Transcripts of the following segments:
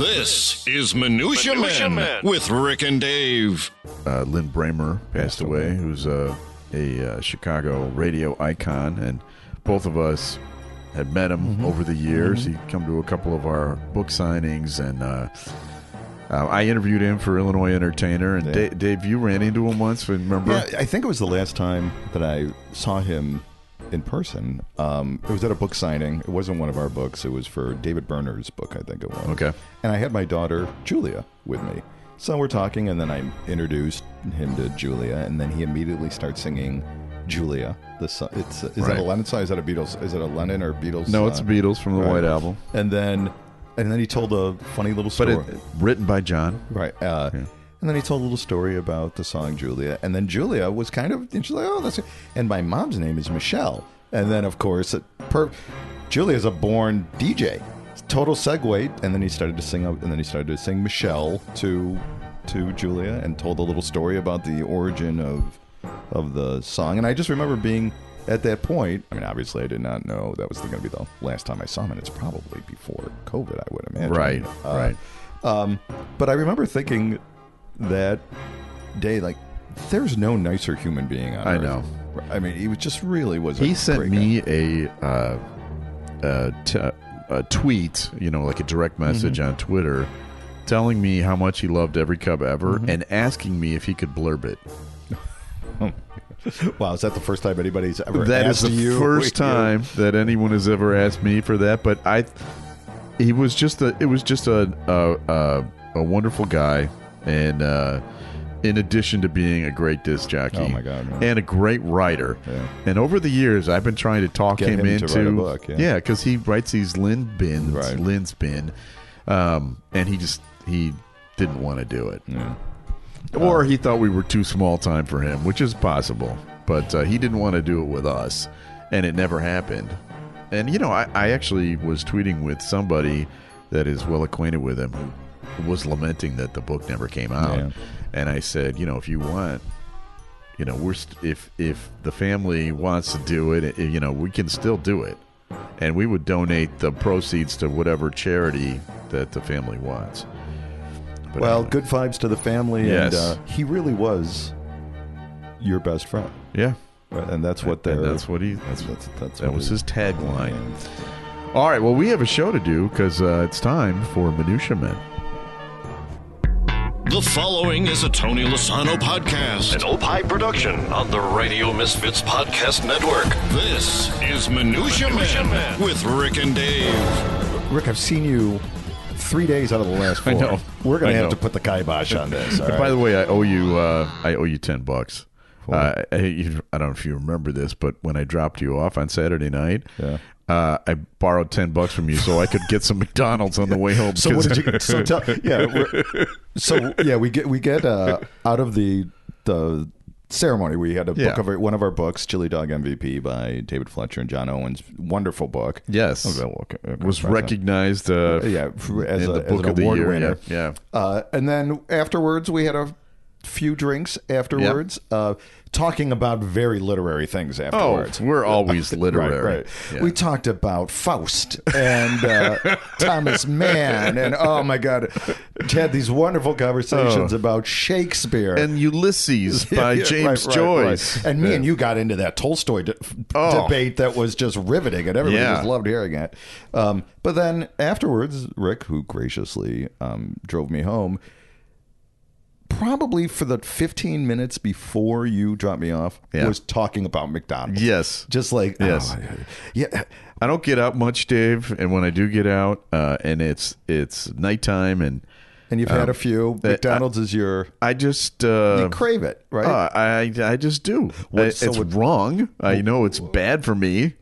This is Minutia, Men, with Rick and Dave. uh, Lin Brehmer passed away, who's a, a uh, Chicago radio icon, and both of us had met him over the years. He'd come to a couple of our book signings, and uh, uh, I interviewed him for Illinois Entertainer. And Da- Dave, you ran into him once, remember? Yeah, I think it was the last time that I saw him in person. Um, it was at a book signing. It wasn't one of our books. It was for David Berner's book, I think it was. Okay. And I had my daughter Julia with me. So we're talking, and then I introduced him to Julia, and then he immediately starts singing Julia. The so- it's is that Right. a Lennon song? Is that a Beatles? Is it a Lennon or Beatles? No, it's song? Beatles from the Right. White Album, And then, and then he told a funny little but story. it, written by John. Right. Uh, And then he told a little story about the song Julia. And then Julia was kind of, and she's like, oh, that's. And my mom's name is Michelle. And then, of course, per, Julia's a born DJ. Total segue. And then he started to sing, and then he started to sing Michelle to to Julia and told a little story about the origin of of the song. And I just remember being at that point. I mean, obviously, I did not know that was going to be the last time I saw him, and it's probably before COVID, I would imagine. Right, Uh, right. um, but I remember thinking that day, like, there's no nicer human being on I earth. know. I mean, he was just really was. A He sent great me a, uh, a, t- a tweet, you know, like a direct message Mm-hmm. on Twitter, telling me how much he loved every cub ever, Mm-hmm. and asking me if he could blurb it. guy. Wow, is that the first time anybody's ever? That is asked the you? first time that anyone has ever asked me for that. But I, he was just a, it was just a, a, a, a wonderful guy, and uh, in addition to being a great disc jockey, Oh, my God, man. and a great writer. Yeah. And over the years, I've been trying to talk Get him, him to into book, yeah. because he writes these Lin bins, Right. Lin's bin, um, and he just he didn't want to do it. Yeah. Or he thought we were too small time for him, which is possible. But uh, he didn't want to do it with us, and it never happened. And, you know, I, I actually was tweeting with somebody that is well acquainted with him who was lamenting that the book never came out. Yeah. And I said, you know, if you want, you know, we're st- if if the family wants to do it, eh, you know, we can still do it, and we would donate the proceeds to whatever charity that the family wants. But Well, anyway. good vibes to the family, Yes. and uh, he really was your best friend, yeah, and that's what they're. that's what he. That's, that's that's that was his tagline. All right, well, we have a show to do because uh, it's time for Minutia Men. The following is a Tony Lasano podcast. An Opie production on the Radio Misfits Podcast Network. This is Minutia, Minutia Men, Men. with Rick and Dave. Rick, I've seen you three days out of the last four. I know. We're going to have know. to put the kibosh on this. all By right? the way, I owe you. Uh, I owe you ten bucks. Uh, I, you- I don't know if you remember this, but when I dropped you off on Saturday night, Yeah. uh, I borrowed ten bucks from you so I could get some McDonald's on the way home. So what did you? So tell, yeah. So yeah, we get we get uh, out of the the ceremony. We had a Yeah. book of our, one of our books, Chili Dog MVP by David Fletcher and John Owens. Wonderful book. yes, Oh, okay, was recognized. Uh, Yeah, as, in a, the as book an of the award year. winner. Yeah, yeah. Uh, and then afterwards, we had a few drinks afterwards, uh, talking about very literary things afterwards. Oh, we're always literary. Right, right. Yeah. We talked about Faust and uh, Thomas Mann, and oh my God, had these wonderful conversations Oh. about Shakespeare and Ulysses by Yeah, James right. Joyce. And me and you got into that Tolstoy de- Oh. debate that was just riveting, and everybody Yeah. just loved hearing it. Um, but then afterwards, Rick, who graciously um, drove me home, probably for the 15 minutes before you dropped me off, Yeah. was talking about McDonald's. Yes. Just like, Yes. oh, yeah. I don't get out much, Dave, and when I do get out, uh, and it's it's nighttime, and And you've had a few. uh, McDonald's is your, I just uh, you crave it, right? uh, I I just do. What- I- so it's what- wrong. I know it's bad for me.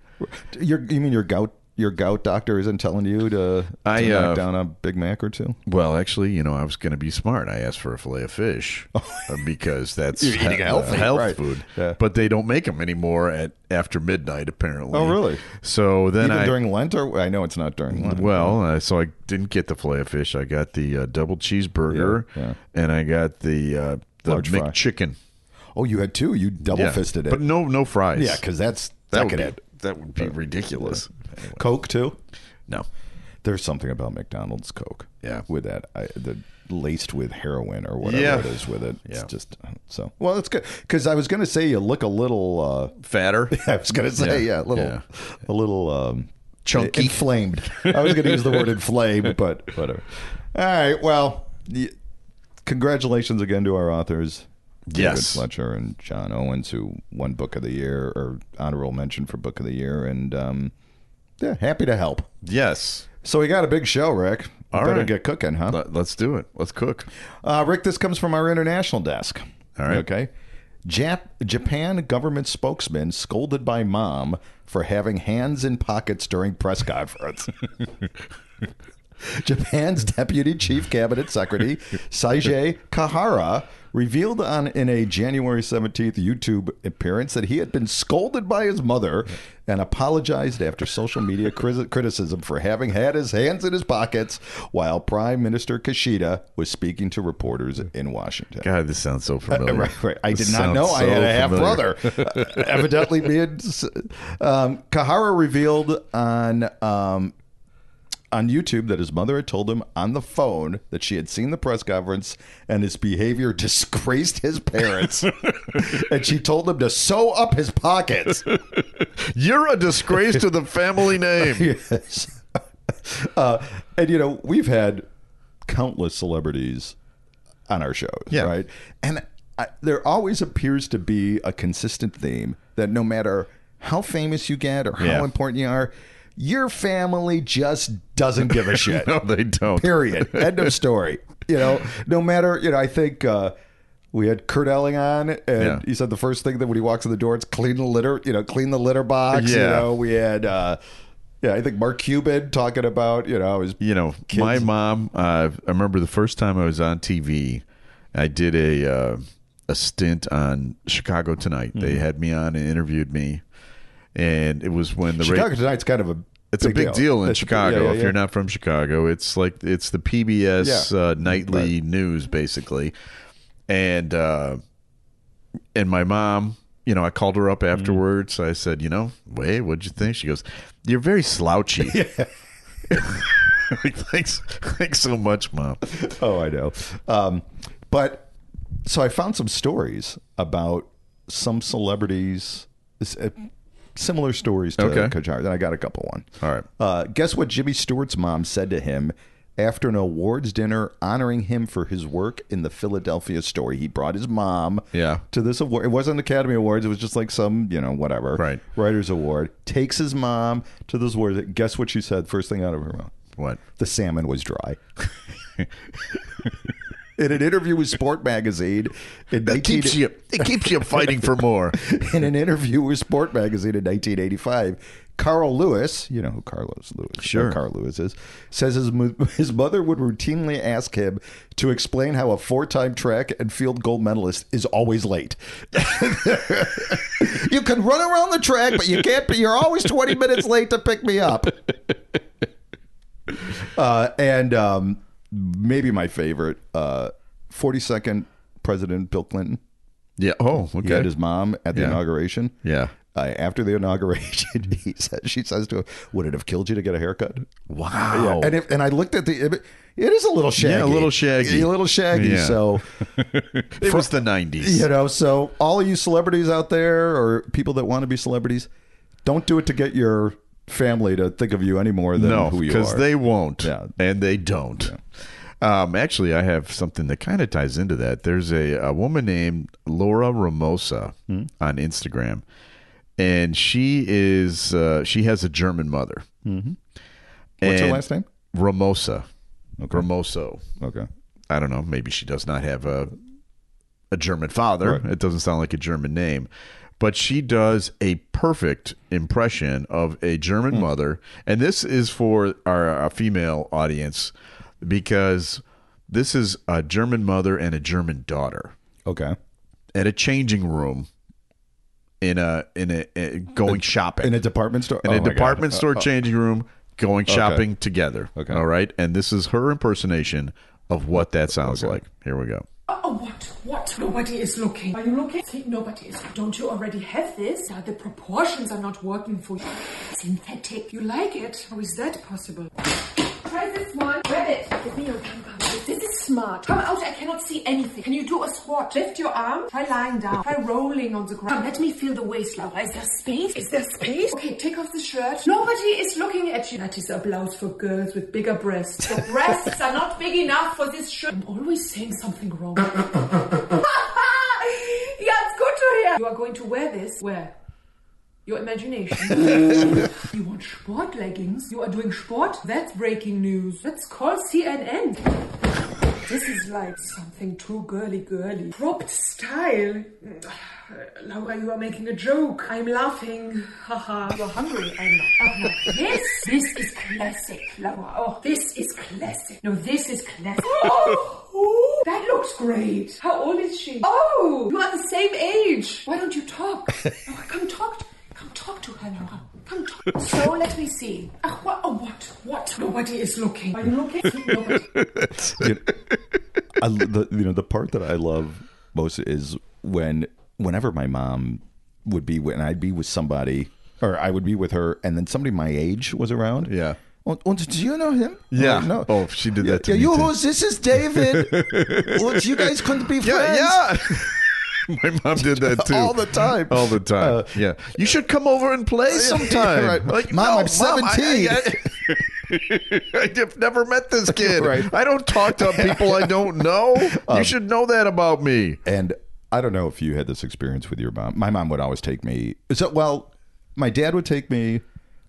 your, you mean your gout? Your gout doctor isn't telling you to, to I, knock uh, down a Big Mac or two. Well, actually, you know, I was going to be smart. I asked for a fillet of fish uh, because that's You're eating he- healthy, health right. food. Yeah. But they don't make them anymore at after midnight, apparently. Oh, really? So then Even I during Lent, or I know it's not during Lent. Well, uh, so I didn't get the fillet of fish. I got the uh, double cheeseburger, Yeah, yeah. and I got the uh, the Large fry. McChicken. oh, you had two. You double Yeah. fisted it. but no no fries. yeah, because that's that that would be, that would be ridiculous. Anyway, Coke too. no, There's something about McDonald's Coke. Yeah. With that, I, the laced with heroin or whatever Yeah. it is with it. It's Yeah. just so. Well, it's good because I was going to say you look a little. uh Fatter. I was going to say yeah, Yeah. a little, a little um, Chunky. inflamed. I was going to use the word inflamed, but whatever. All right. Well, y- congratulations again to our authors. David Yes. Fletcher and John Owens, who won Book of the Year or honorable mention for Book of the Year, and um, yeah, happy to help. Yes. So we got a big show, Rick. All Better right. get cooking, huh? Let, us do it. Let's cook. Uh, Rick, this comes from our international desk. All right. Okay. Jap- Japan government spokesman scolded by mom for having hands in pockets during press conference. Japan's deputy chief cabinet secretary Seiji Kihara revealed on in a January 17th YouTube appearance that he had been scolded by his mother and apologized after social media criticism for having had his hands in his pockets while Prime Minister Kishida was speaking to reporters in Washington. God, this sounds so familiar. Right, right. I This did not know I had a half familiar. brother. Uh, evidently, being um, Kihara revealed on um, on YouTube that his mother had told him on the phone that she had seen the press conference and his behavior disgraced his parents, and she told him to sew up his pockets. You're a disgrace to the family name. yes. Uh, and you know we've had countless celebrities on our shows, Yeah. right? And I, there always appears to be a consistent theme that no matter how famous you get or how Yeah. important you are, your family just doesn't give a shit. No, they don't. Period. End of story. You know, no matter, you know, I think uh, we had Kurt Elling on, and Yeah. he said the first thing that when he walks in the door, it's clean the litter, you know, clean the litter box. You know, we had, uh, yeah, I think Mark Cuban talking about, you know, his You know, Kids. my mom. Uh, I remember the first time I was on TV. I did a uh, a stint on Chicago Tonight. They Mm-hmm. had me on and interviewed me, and it was when the ra- Chicago Tonight's kind of a It's a big deal, in It's- Chicago. yeah, yeah, If you're not from Chicago, it's like it's the PBS uh, nightly news, basically. And uh, and my mom, you know, I called her up Mm-hmm. afterwards. I said, you know, wait, what'd you think? She goes, "You're very slouchy." thanks, thanks so much, mom. Oh, I know. Um, but so I found some stories about some celebrities, uh, similar stories to Okay. Kachar. Then I got a couple one. All right. Uh, guess what Jimmy Stewart's mom said to him after an awards dinner honoring him for his work in the Philadelphia story? He brought his mom Yeah. to this award. It wasn't Academy Awards. It was just like some, you know, whatever. Right. Writers Award. Takes his mom to this award. Guess what she said first thing out of her mouth? What? the salmon was dry. in an interview with Sport Magazine in, That 19, keeps you. It keeps you fighting for more. in an interview with Sport Magazine in 1985, Carl Lewis, you know who Carlos Lewis, Sure. Carl Lewis is, says his his mother would routinely ask him to explain how a four-time track and field gold medalist is always late. you can run around the track, but you can't. You're always 20 minutes late to pick me up. Uh, and um, maybe my favorite, uh, 42nd President Bill Clinton. Yeah. Oh, He okay. had his mom at the Yeah. inauguration. Yeah. Uh, after the inauguration, he said, she says to him, "Would it have killed you to get a haircut?" Wow. Yeah. And if, and I looked at the image, it is a little shaggy, Yeah, a little shaggy. a little shaggy. Yeah. So it was the '90s. you know, so all of you celebrities out there, or people that want to be celebrities, don't do it to get your family to think of you any more than no, who you because they won't, Yeah. and they don't. Um, actually, I have something that kind of ties into that. There's a, a woman named Laura Ramosa Hmm? on Instagram, and she is uh, she has a German mother. Mm-hmm. What's her last name? Ramosa. Ramoso. Okay. I don't know. Maybe she does not have a a German father. Right. It doesn't sound like a German name, but she does a perfect impression of a German Hmm. mother, and this is for our, our female audience because this is a German mother and a German daughter Okay. at a changing room in a in a, a going shopping In a department store. in Oh a my God. department uh, store uh, changing room going shopping together. Okay. All right. And this is her impersonation of what that sounds like. Here we go. Oh, oh, what? What? Nobody is looking. Are you looking? See, nobody is. Don't you already have this? Yeah, the proportions are not working for you. Synthetic. You like it? How is that possible? Try this one. Grab it. Give me your gun. This is smart. Come out. I cannot see anything. Can you do a squat? Lift your arm. Try lying down. Try rolling on the ground. Let me feel the waist, Laura. Is there space? Is there space? Okay, take off the shirt. Nobody is looking at you. That is a blouse for girls with bigger breasts. Your breasts are not big enough for this shirt. I'm always saying something wrong. yeah, it's good to hear. You are going to wear this. Where? Your imagination. you want sport leggings? You are doing sport? That's breaking news. Let's call CNN. This is like something too girly girly. Cropped style. Laura, you are making a joke. I'm laughing. Haha. You're hungry. I'm not. Oh, no. This, this is classic, Laura. Oh, this is classic. No, this is classic. Oh, that looks great. How old is she? Oh, you are the same age. Why don't you talk? Laura, come talk. Come talk to her, Laura. Come talk. So let me see. Ah, what? Oh, what? What? Nobody is looking. Are you looking? Nobody. you know, I, the, you know the part that I love most is when whenever my mom would be when I'd be with somebody or I would be with her and then somebody my age was around. Yeah. Und, und do you know him? Yeah. Oh, no. Oh, she did yeah, that to yeah, me you, too. who's- this is David. well, you guys couldn't be friends. Yeah, yeah. My mom did that too. All the time. All the time. Uh, yeah. You should come over and play sometime. right. Like, Mom, no, I'm 17. I, I, I, have never met this kid. Right. I don't talk to people I don't know. Um, you should know that about me. And I don't know if you had this experience with your mom. My mom would always take me. So, well, my dad would take me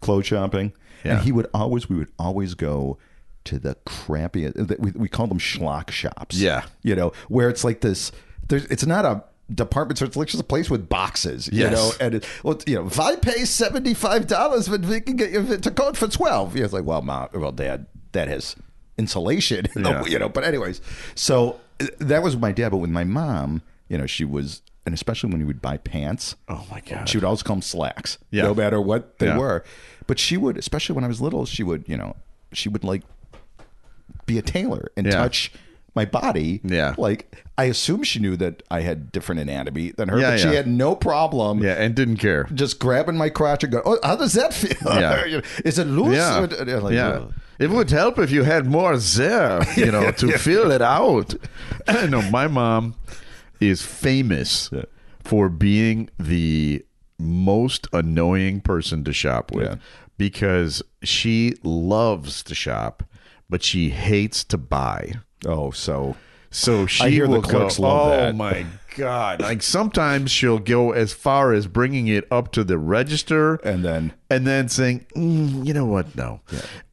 clothes shopping, Yeah. and he would always. We would always go to the crappiest. We we call them schlock shops. Yeah. you know where it's like this. There's. It's not a department store. It's like just a place with boxes. You Yes. know, and it, well, you know, if I pay seventy five dollars, but we can get you to code for twelve. Yeah, it's like, well, mom, well, dad, that has insulation. in the- Yeah. You know, but anyways, so that was my dad. But with my mom, you know, she was, and especially when he would buy pants. Oh, my God. She would always call them slacks, Yeah. no matter what they Yeah. were. But she would, especially when I was little, she would, you know, she would like be a tailor and touch my body. Yeah. Like I assume she knew that I had different anatomy than her, Yeah, but she yeah. had no problem. Yeah, and didn't care. Just grabbing my crotch and go, oh, how does that feel? Yeah. Is it loose? Yeah. Or- uh, like, yeah. "Ugh." It would help if you had more there, you know, to feel it out. no, my mom is famous for being the most annoying person to shop with because she loves to shop, but she hates to buy. Oh, so So she hear the will clerks go, love oh that." my god! Like sometimes she'll go as far as bringing it up to the register, and then and then saying, mm, "You know what? No."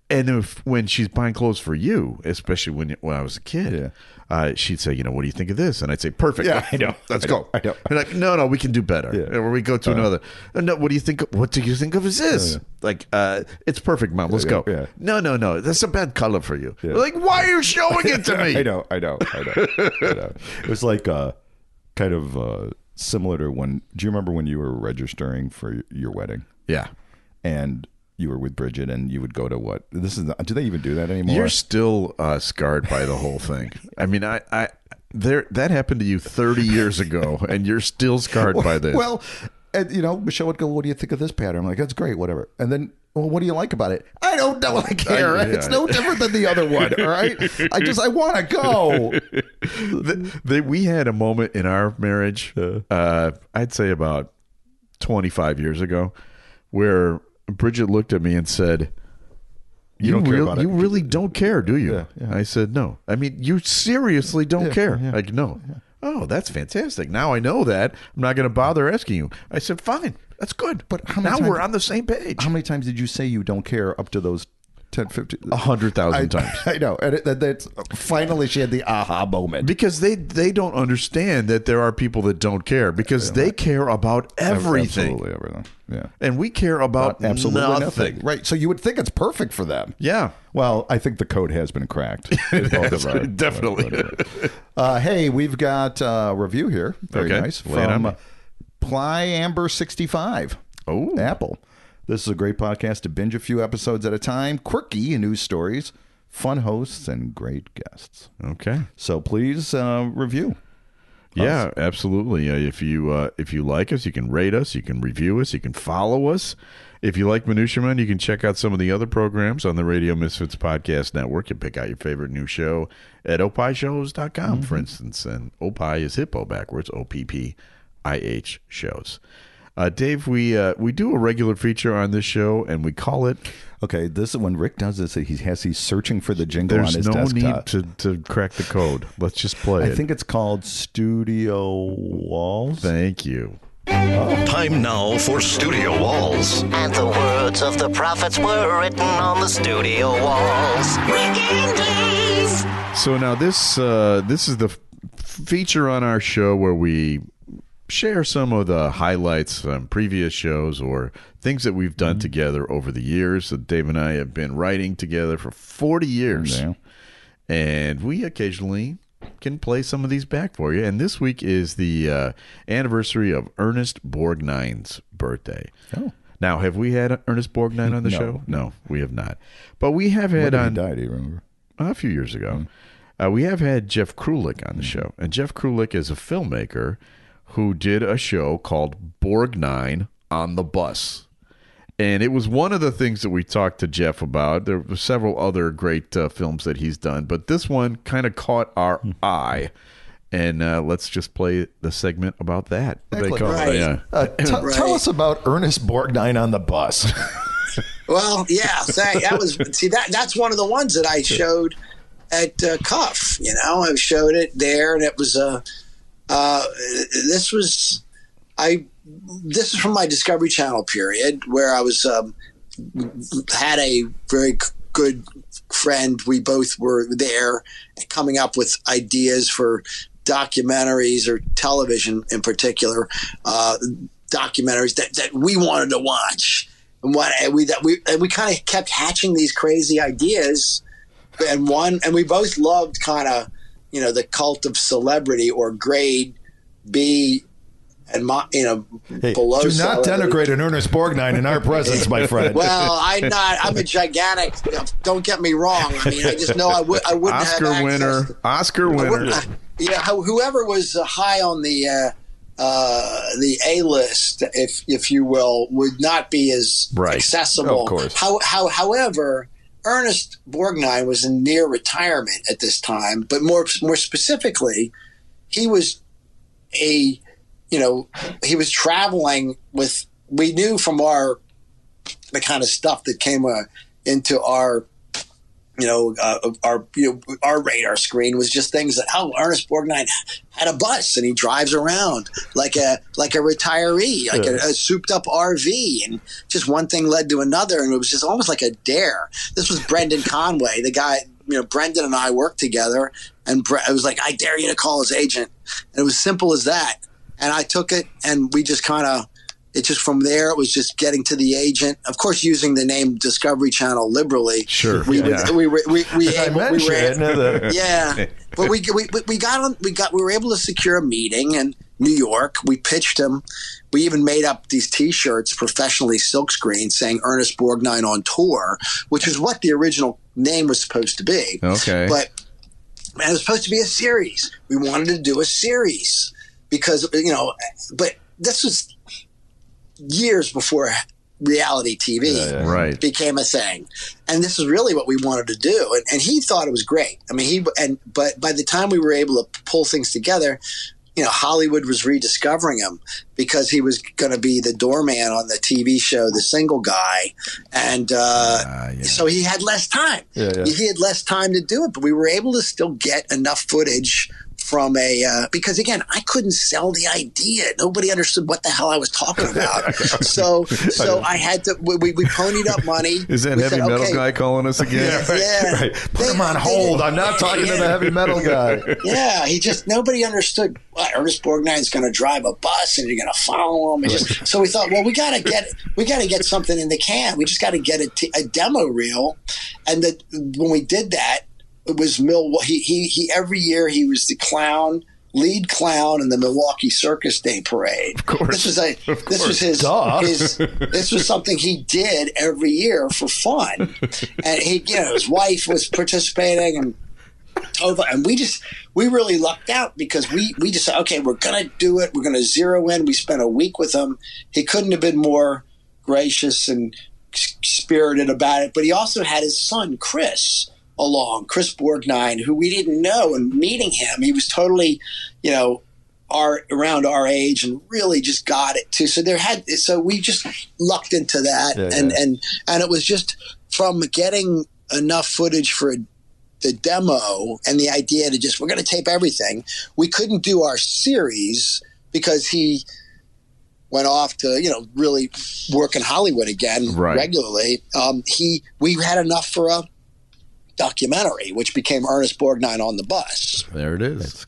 And if when she's buying clothes for you, especially when when I was a kid, Yeah. uh, she'd say, "You know, what do you think of this?" And I'd say, "Perfect. Yeah, I know. Let's I go." know. I know. And like, no, no, we can do better. Yeah. Or we go to another. "Uh, No, what do you think? What do you think of this? Like, uh, it's perfect, mom. Let's go. Yeah. No, no, no. That's a bad color for you. Like, why are you showing it to me? I know, I know, I know. I know. It was like uh, kind of uh, similar to when. Do you remember when you were registering for your wedding Yeah. and you were with Bridget and you would go to what? This is. Do they even do that anymore? You're still uh, scarred by the whole thing. I mean, I, I, there, that happened to you 30 years ago, and you're still scarred by this. Well, and, you know, Michelle would go, "What do you think of this pattern?" I'm like, "That's great, whatever." And then, well, what do you like about it? I don't know. I care. I- It's no different than the other one. All right. I just I want to go. Th- th- we had a moment in our marriage, uh, I'd say about 25 years ago, where Bridget looked at me and said, You don't care real- about it." You really don't care, do you? Yeah, yeah. I said, no. I mean, you seriously don't Yeah, care. Like, no. Oh, that's fantastic. Now I know that. I'm not going to bother asking you. I said, fine. That's good. But how many now times- we're on the same page. How many times did you say you don't care up to those 10, 15? A hundred thousand times. I know. And it, that, that's finally she had the aha moment. Because they they don't understand that there are people that don't care because they care about everything. Absolutely everything. Yeah. And we care about Absolutely nothing. nothing. Right. So you would think it's perfect for them. Yeah. Well, I think the code has been cracked. Both of our- Definitely. Uh, hey, we've got a review here. Very Okay. nice. Lay From uh, Ply Amber 65. Oh. Apple. This is a great podcast to binge a few episodes at a time. Quirky news stories, fun hosts, and great guests. Okay. So please uh, review. Yeah, absolutely. Uh, if you uh, if you like us, you can rate us, you can review us, you can follow us. If you like Minutia Men, you can check out some of the other programs on the Radio Misfits Podcast Network. You pick out your favorite new show at opishows.com, Mm-hmm. for instance. And Opie is hippo backwards, O P P I H shows. Uh, Dave, we uh, we do a regular feature on this show, and we call it Okay, this is when Rick does this. He has he's searching for the jingle "There's on his no desktop. need to, to crack the code." Let's just play I it. think it's called Studio Walls. Thank you. Time now for Studio Walls. And the words of the prophets were written on the studio walls. So now this uh, this is the f- feature on our show where we share some of the highlights from previous shows or things that we've done together over the years. That Dave and I have been writing together for forty years, Yeah. and we occasionally can play some of these back for you. And this week is the uh, anniversary of Ernest Borgnine's birthday. Oh. Now, have we had Ernest Borgnine on the No. show? No, we have not. But we have had on die? Do you remember? a few years ago. Uh, we have had Jeff Krulik on the show, and Jeff Krulik is a filmmaker who did a show called Borgnine on the Bus. And it was one of the things that we talked to Jeff about. There were several other great uh, films that he's done, but this one kind of caught our eye. And uh, let's just play the segment about that. What they call it, Right. yeah. Uh, t- Tell us about Ernest Borgnine on the bus. Well, yeah, thank, that was see that that's one of the ones that I showed at uh, Cuff. You know, I showed it there, and it was a. Uh, this was I. This is from my Discovery Channel period where I was um, had a very good friend. We both were there, coming up with ideas for documentaries or television in particular, uh, documentaries that, that we wanted to watch. And what and we that we and we kind of kept hatching these crazy ideas, and one and we both loved kind of you know the cult of celebrity or grade B and mo- you know Hey, below. do not celebrity. denigrate an Ernest Borgnine in our presence, my friend. Well, I'm not. I'm a gigantic. Don't get me wrong. I mean, I just know I would. I wouldn't Oscar have winner. to- Oscar winner. I- yeah, whoever was uh, high on the uh, uh, the A list, if if you will, would not be as Right. accessible. Of course. How, how, however, Ernest Borgnine was in near retirement at this time, but more more specifically, he was a you know he was traveling with. We knew from our the kind of stuff that came uh, into our you know, uh, our you know, our radar screen was just things that oh, Ernest Borgnine had a bus and he drives around like a like a retiree, like a, a souped up RV, and just one thing led to another, and it was just almost like a dare. This was Brendan Conway, the guy. You know, Brendan and I worked together, and Bre- it was like, I dare you to call his agent, and it was simple as that. And I took it, and we just kind of it just from there it was just getting to the agent of course using the name discovery channel liberally Sure, we yeah. we were we, we, able- we were yeah, but we, we we got on we got we were able to secure a meeting in New York. We pitched him. We even made up these T-shirts professionally silkscreen saying Ernest Borgnine on tour, which is what the original name was supposed to be. Okay. but and it was supposed to be a series. We wanted to do a series because you know, but this was years before reality TV Right. became a thing. And this is really what we wanted to do. And, and he thought it was great. I mean, he, and, but by the time we were able to pull things together, you know, Hollywood was rediscovering him because he was going to be the doorman on the TV show, The Single Guy. And, uh, Ah, yeah. so he had less time. Yeah, yeah. He had less time to do it, but we were able to still get enough footage from a uh, because again I couldn't sell the idea. Nobody understood what the hell I was talking about. so so I had to we, we, ponied up money. Is that We heavy said, metal okay, guy calling us again? Yeah, Right. Put They- him on hold. did- I'm not talking to the heavy metal guy. Yeah, he just nobody understood. What, Ernest Borgnine's going to drive a bus, and you're going to follow him. And just, so we thought, well, we got to get we got to get something in the can. We just got to get a, t- a demo reel. And that when we did that, it was Milwaukee. He, he he every year he was the clown. Lead clown in the Milwaukee Circus Day Parade. Of course. this was a this was his, Duh. his this was something he did every year for fun, and he you know his wife was participating and Tova, and we just we really lucked out because we we just said, okay, we're gonna do it. We're gonna zero in. We spent a week with him. He couldn't have been more gracious and spirited about it. But he also had his son Chris along, Chris Borgnine, who we didn't know. And meeting him, he was totally, you know, our around our age and really just got it too. So there had so we just lucked into that, Yeah, and yeah. and and it was just from getting enough footage for the demo and the idea to just we're going to tape everything. We couldn't do our series because he went off to you know really work in Hollywood again Right. regularly. Um, he we had enough for a documentary, which became Ernest Borgnine on the bus. There it is.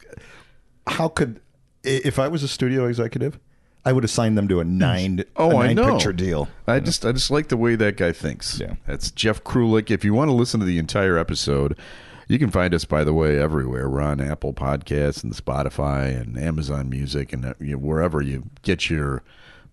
How could if I was a studio executive, I would assign them to a nine Oh, a I nine know. picture deal. I just I just like the way that guy thinks. Yeah. That's Jeff Krulik. If you want to listen to the entire episode, you can find us by the way everywhere. We're on Apple Podcasts and Spotify and Amazon Music and uh, you know, wherever you get your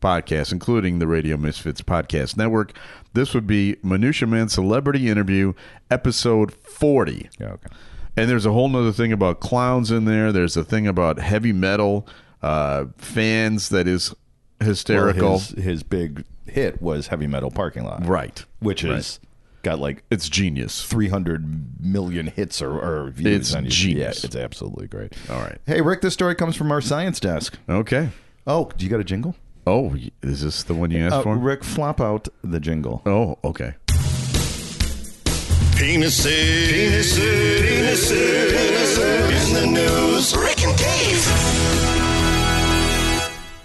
podcasts, including the Radio Misfits Podcast Network. This would be Minutia Man Celebrity Interview, episode forty. Yeah, okay. And there's a whole nother thing about clowns in there. There's a thing about heavy metal uh, fans that is hysterical. Well, his, his big hit was Heavy Metal Parking Lot. Right. Which Right. is got like It's genius. 300 million hits or, or views. It's on genius. Yeah, it's absolutely great. All right. Hey, Rick, this story comes from our science desk. Okay. Oh, do you got a jingle? Oh, is this the one you asked Uh, for? Rick, flop out the jingle. Oh, okay. Penises. Penises. Penises. In the news. Rick and Dave.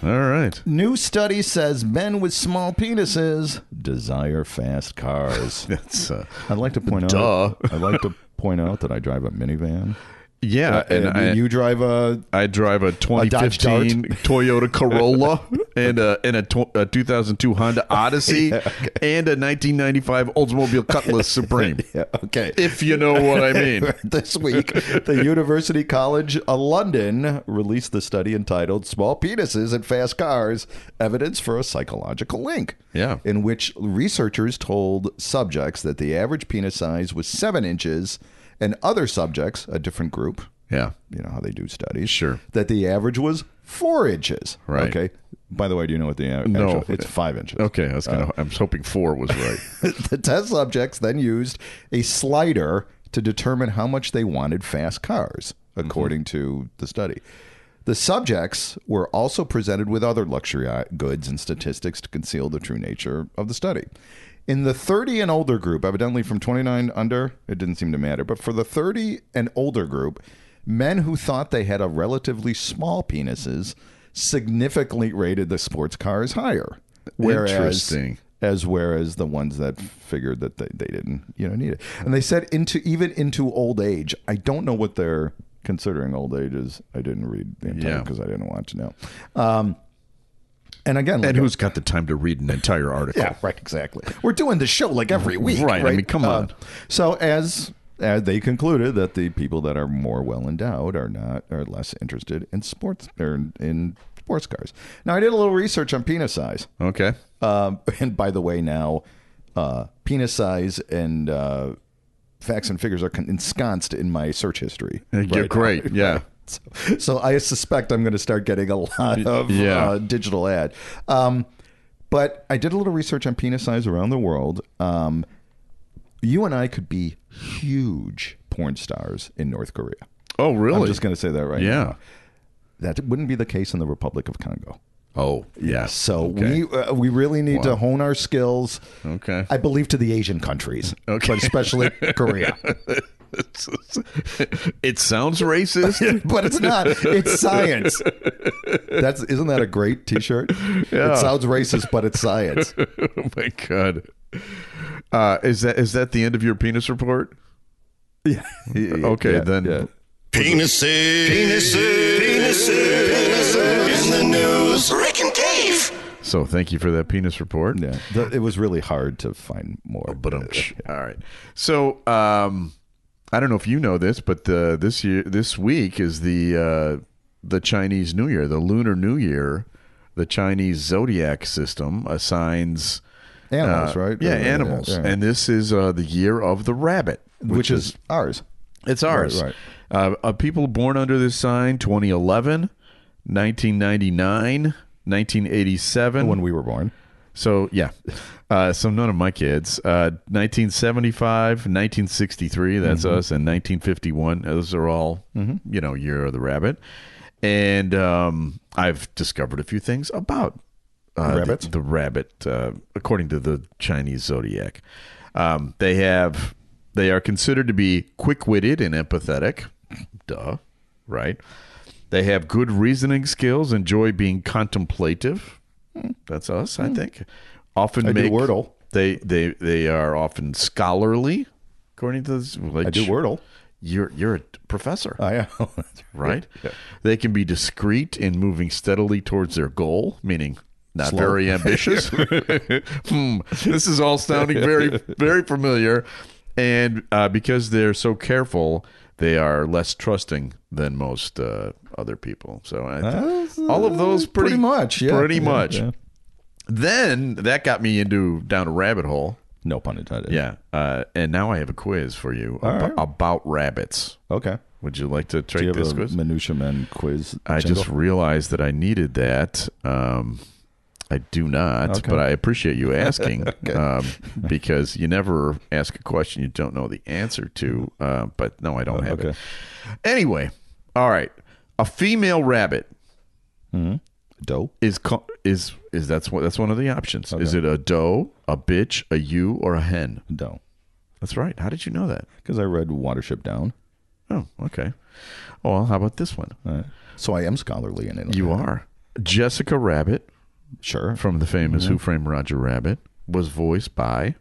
All right. New study says men with small penises desire fast cars. That's uh, I'd like to point Duh. out. I'd like to point out that I drive a minivan. Yeah, Uh, and, and I, you drive a I drive a Dodge Dart. 2015 Toyota Corolla and a and a, tw- a 2002 Honda Odyssey Yeah, okay. and a 1995 Oldsmobile Cutlass Supreme. yeah, okay. If you know what I mean. this week, the University College of London released the study entitled Small Penises and Fast Cars Evidence for a Psychological Link. Yeah. In which researchers told subjects that the average penis size was seven inches, and other subjects, a different group, Yeah. you know how they do studies, Sure. that the average was four inches. Right. Okay. By the way, do you know what the average? No. It's five inches. Okay, I was gonna. Uh, I was hoping four was right. the test subjects then used a slider to determine how much they wanted fast cars, according mm-hmm. to the study. The subjects were also presented with other luxury uh, goods and statistics to conceal the true nature of the study. In the 30 and older group, evidently from 29 under, it didn't seem to matter, but for the 30 and older group, men who thought they had a relatively small penises significantly rated the sports cars higher. Whereas Interesting. as whereas the ones that figured that they, they didn't you know need it and they said into even into old age i don't know what they're considering old age is i didn't read the entire Yeah. because i didn't want to know um and again like and who's got the time to read an entire article? yeah right exactly we're doing the show like every week Right, I mean, come Uh, on. so as as they concluded that the people that are more well endowed are not are less interested in sports or in sports cars now i did a little research on penis size Okay. um, and by the way, now uh, penis size and uh, facts and figures are con- ensconced in my search history. You're right now. great. Yeah. So, so I suspect I'm going to start getting a lot of Yeah. uh, digital ad. Um, but I did a little research on penis size around the world. Um, you and I could be huge porn stars in North Korea. Oh, really? I'm just going to say that right Yeah. now. That wouldn't be the case in the Republic of Congo. Oh, yeah. So Okay. we uh, we really need to hone our skills. Okay. I believe to the Asian countries, Okay. but especially Korea. it sounds racist. but it's not. It's science. That's isn't that a great T-shirt? Yeah. It sounds racist, but it's science. oh my god. Uh, is that is that the end of your penis report? Yeah. Okay, Yeah, then. yeah. Penises. Penises. Penises. In the news. Rick and Dave. So thank you for that penis report. Yeah, it was really hard to find more. But um, all right. So um, I don't know if you know this, but the this year this week is the uh, the Chinese New Year, the Lunar New Year. The Chinese zodiac system assigns Animals, uh, right? Yeah, Uh, animals, yeah. and this is uh, the year of the rabbit, which, is, ours. It's ours. Right, Uh, uh, people born under this sign 2011, 1999, 1987. When we were born. So, yeah. Uh, so, none of my kids. Uh, 1975, 1963, that's Mm-hmm. us, and 1951. Those are all, you know, Year of the Rabbit. And um, I've discovered a few things about uh, Rabbits? The, the rabbit, uh, according to the Chinese zodiac. Um, they have, they are considered to be quick witted and empathetic. Duh, right? They have good reasoning skills, enjoy being contemplative. That's us, I think. Often. I make Wordle. They they they are often scholarly, according to this. Like, I do Wordle. You're you're a professor, I am. right? They can be discreet in moving steadily towards their goal, meaning not Slow. very ambitious. hmm, this is all sounding very very familiar, and uh, because they're so careful, they are less trusting than most uh, other people. So I all of those pretty, pretty much, yeah. pretty Yeah, much. Then that got me into down a rabbit hole. no pun intended. Yeah, uh, and now I have a quiz for you All ab- right. about rabbits. Okay. Would you like to Do you take have this a quiz? minutia men quiz? I jingle? just realized that I needed that. Um, I do not, Okay. but I appreciate you asking um, because you never ask a question you don't know the answer to. Uh, but no, I don't have it. Anyway, all right. A female rabbit doe. is co- is is that's what that's one of the options. Is it a doe, a bitch, a ewe, or a hen? Doe. That's right. How did you know that? Because I read Watership Down. Oh, okay. Oh, well, how about this one? Uh, so I am scholarly in it. You are Jessica Rabbit Sure. from the famous Who Framed Roger Rabbit was voiced by.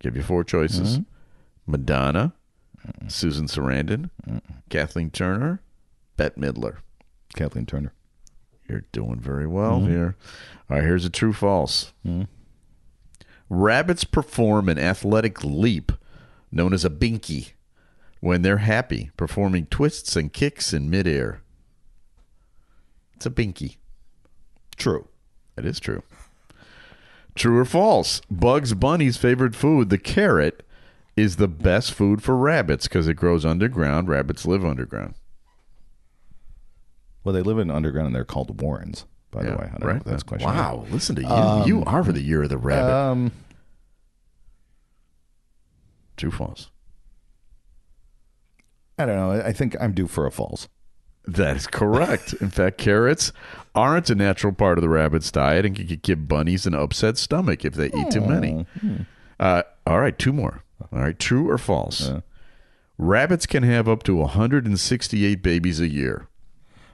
Give you four choices: Madonna, Susan Sarandon, Kathleen Turner, Bette Midler. Kathleen Turner. You're doing very well mm-hmm. here. All right, here's a true false. Mm-hmm. Rabbits perform an athletic leap known as a binky when they're happy, performing twists and kicks in midair. It's a binky. True. That is true. True or false? Bugs Bunny's favorite food, the carrot, is the best food for rabbits because it grows underground. Rabbits live underground. Well, they live in underground and they're called Warrens, by the way. I don't know if that's a question. Wow, listen to you. you are for the year of the rabbit. Um, True false? I don't know. I think I'm due for a false. That is correct. In fact, carrots aren't a natural part of the rabbit's diet and can give bunnies an upset stomach if they eat too many. Uh, all right, two more. All right, true or false? Rabbits can have up to 168 babies a year.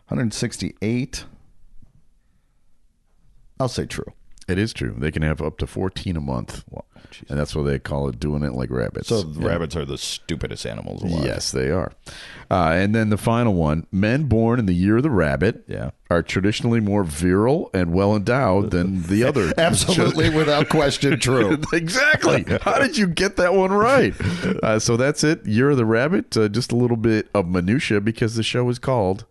168. I'll say true. It is true. They can have up to 14 a month. jeez. and that's what they call it, doing it like rabbits. So Yeah. rabbits are the stupidest animals alive. Yes, they are. Uh, and then the final one men born in the year of the rabbit Yeah. are traditionally more virile and well endowed than the other. Absolutely, without question, true. exactly. How did you get that one right? Uh, so that's it. Year of the Rabbit. Uh, just a little bit of minutia because the show is called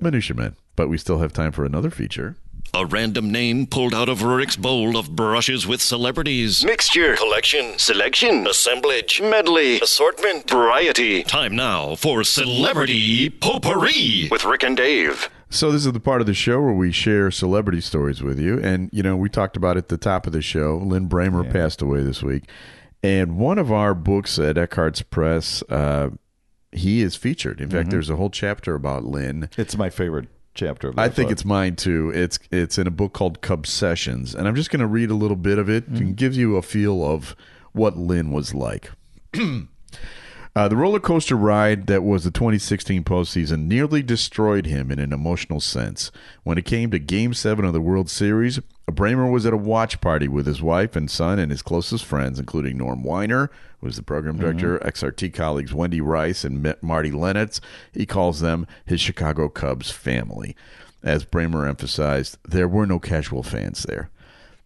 Minutia Men. But we still have time for another feature. A random name pulled out of Rick's bowl of brushes with celebrities. Mixture, collection, selection, assemblage, medley, assortment, variety. Time now for Celebrity Potpourri with Rick and Dave. So this is the part of the show where we share celebrity stories with you, and you know we talked about at the top of the show. Lin Brehmer passed away this week, and one of our books at Eckhartz Press, uh, he is featured. In fact, there's a whole chapter about Lin. It's my favorite chapter of I think book. it's mine too. It's it's in a book called Cub Sessions, and I'm just going to read a little bit of it and give you a feel of what Lin was like. Uh, the roller coaster ride that was the 2016 postseason nearly destroyed him in an emotional sense. When it came to Game 7 of the World Series, Brehmer was at a watch party with his wife and son and his closest friends, including Norm Winer, who was the program mm-hmm. director, XRT colleagues Wendy Rice and Marty Lennartz. He calls them his Chicago Cubs family. As Brehmer emphasized, there were no casual fans there.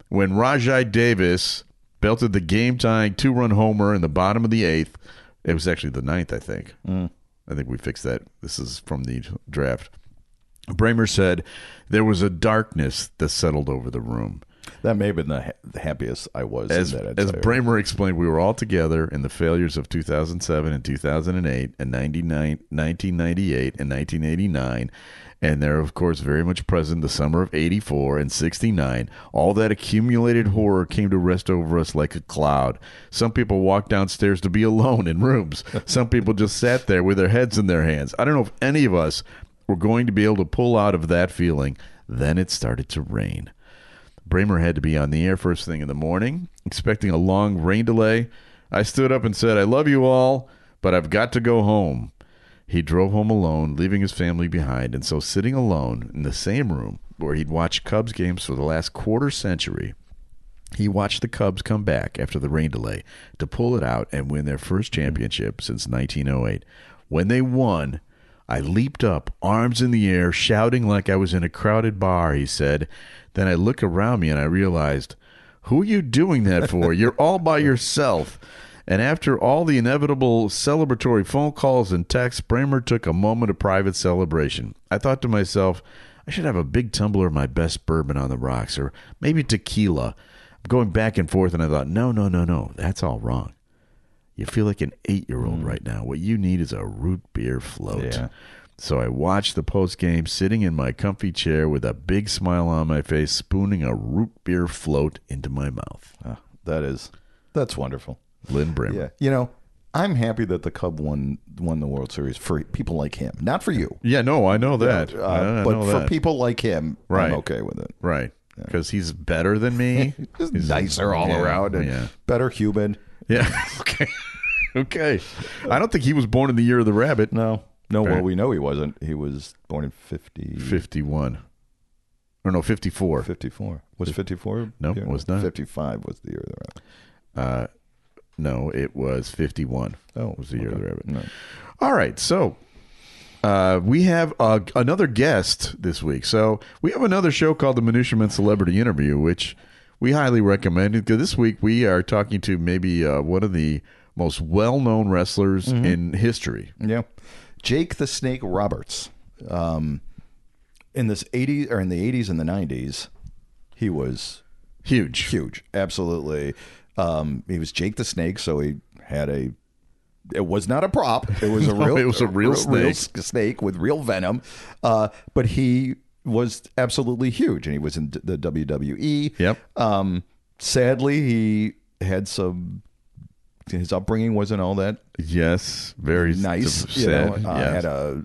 When Rajai Davis belted the game tying two run homer in the bottom of the eighth, it was actually the ninth, I think. Mm. I think we fixed that. This is from the draft. Brehmer said there was a darkness that settled over the room. that may have been the, ha- the happiest I was. As, in that as Brehmer explained, we were all together in the failures of 2007 and 2008 and 99, 1998 and 1989. And they're, of course, very much present the summer of 84 and 69. All that accumulated horror came to rest over us like a cloud. Some people walked downstairs to be alone in rooms. Some people just sat there with their heads in their hands. I don't know if any of us were going to be able to pull out of that feeling. Then it started to rain. Brehmer had to be on the air first thing in the morning, expecting a long rain delay. I stood up and said, I love you all, but I've got to go home. He drove home alone, leaving his family behind, and so sitting alone in the same room where he'd watched Cubs games for the last quarter century, he watched the Cubs come back after the rain delay to pull it out and win their first championship since 1908. When they won, I leaped up, arms in the air, shouting like I was in a crowded bar, he said. Then I looked around me and I realized, who are you doing that for? You're all by yourself. And after all the inevitable celebratory phone calls and texts, Brehmer took a moment of private celebration. I thought to myself, I should have a big tumbler of my best bourbon on the rocks, or maybe tequila. I'm going back and forth, and I thought, no, no, no, no, that's all wrong. You feel like an eight year old right now. What you need is a root beer float. Yeah. So I watched the post game sitting in my comfy chair with a big smile on my face, spooning a root beer float into my mouth. Ah, that is, that's wonderful. Lin Brehmer. Yeah, you know, I'm happy that the Cub won won the World Series for people like him, not for you, Yeah, no, I know that. Uh, I, I but know for that. people like him, Right. I'm okay with it. Right. Because he's better than me. He's nicer all yeah, around and Yeah. better human. Yeah. okay. okay. I don't think he was born in the year of the rabbit. No, no. Well, we know he wasn't. He was born in 50, 51. Or no, 54. 54. Was 54? No, it was not. 55 was the year of the rabbit. Uh, no, it was 51. Oh, was the year of the rabbit. No. All right. So uh, we have uh, another guest this week. So we have another show called the Minutia Men Celebrity Interview, which we highly recommend. Because this week we are talking to maybe uh, one of the most well-known wrestlers Mm-hmm. in history. Yeah. Jake the Snake Roberts. Um, in this 80s or in the 80s and the 90s, he was Huge. huge. Absolutely. Um, he was Jake the Snake, so he had a. It was not a prop. It was a No, real. it was a real snake. s- snake with real venom. Uh, but he was absolutely huge, and he was in the WWE. Yep. Um, sadly, he had some. His upbringing wasn't all that Yes. Very nice. s- You sad. know, uh, yes. had a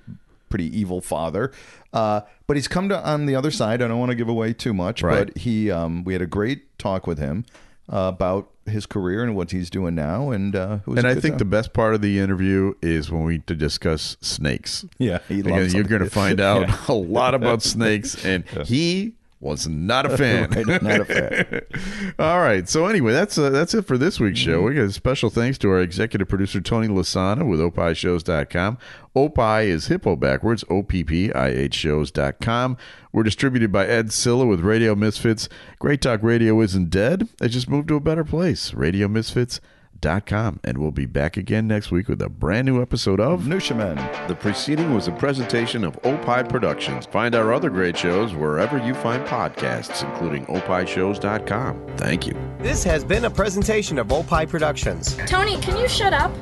pretty evil father. Uh, but he's come to on the other side. I don't want to give away too much, Right. but he um, we had a great talk with him uh, about his career and what he's doing now. And uh, it was and a I good think the time. best part of the interview is when we to discuss snakes. yeah, he Because loves you're going to find out Yeah. a lot about snakes, and he was not a fan. Right, not a fan. All right. So anyway, that's uh, that's it for this week's show. We got a special thanks to our executive producer Tony Lasana with opishows.com. Opie is hippo backwards. O P P I H shows.com. We're distributed by Ed Silla with Radio Misfits. Great Talk Radio isn't dead. It just moved to a better place. Radio Misfits. Dot com, and we'll be back again next week with a brand new episode of Minutia Men. the preceding was a presentation of Opie Productions. Find our other great shows wherever you find podcasts, including opishows.com. Thank you. This has been a presentation of Opie Productions. Tony, can you shut up?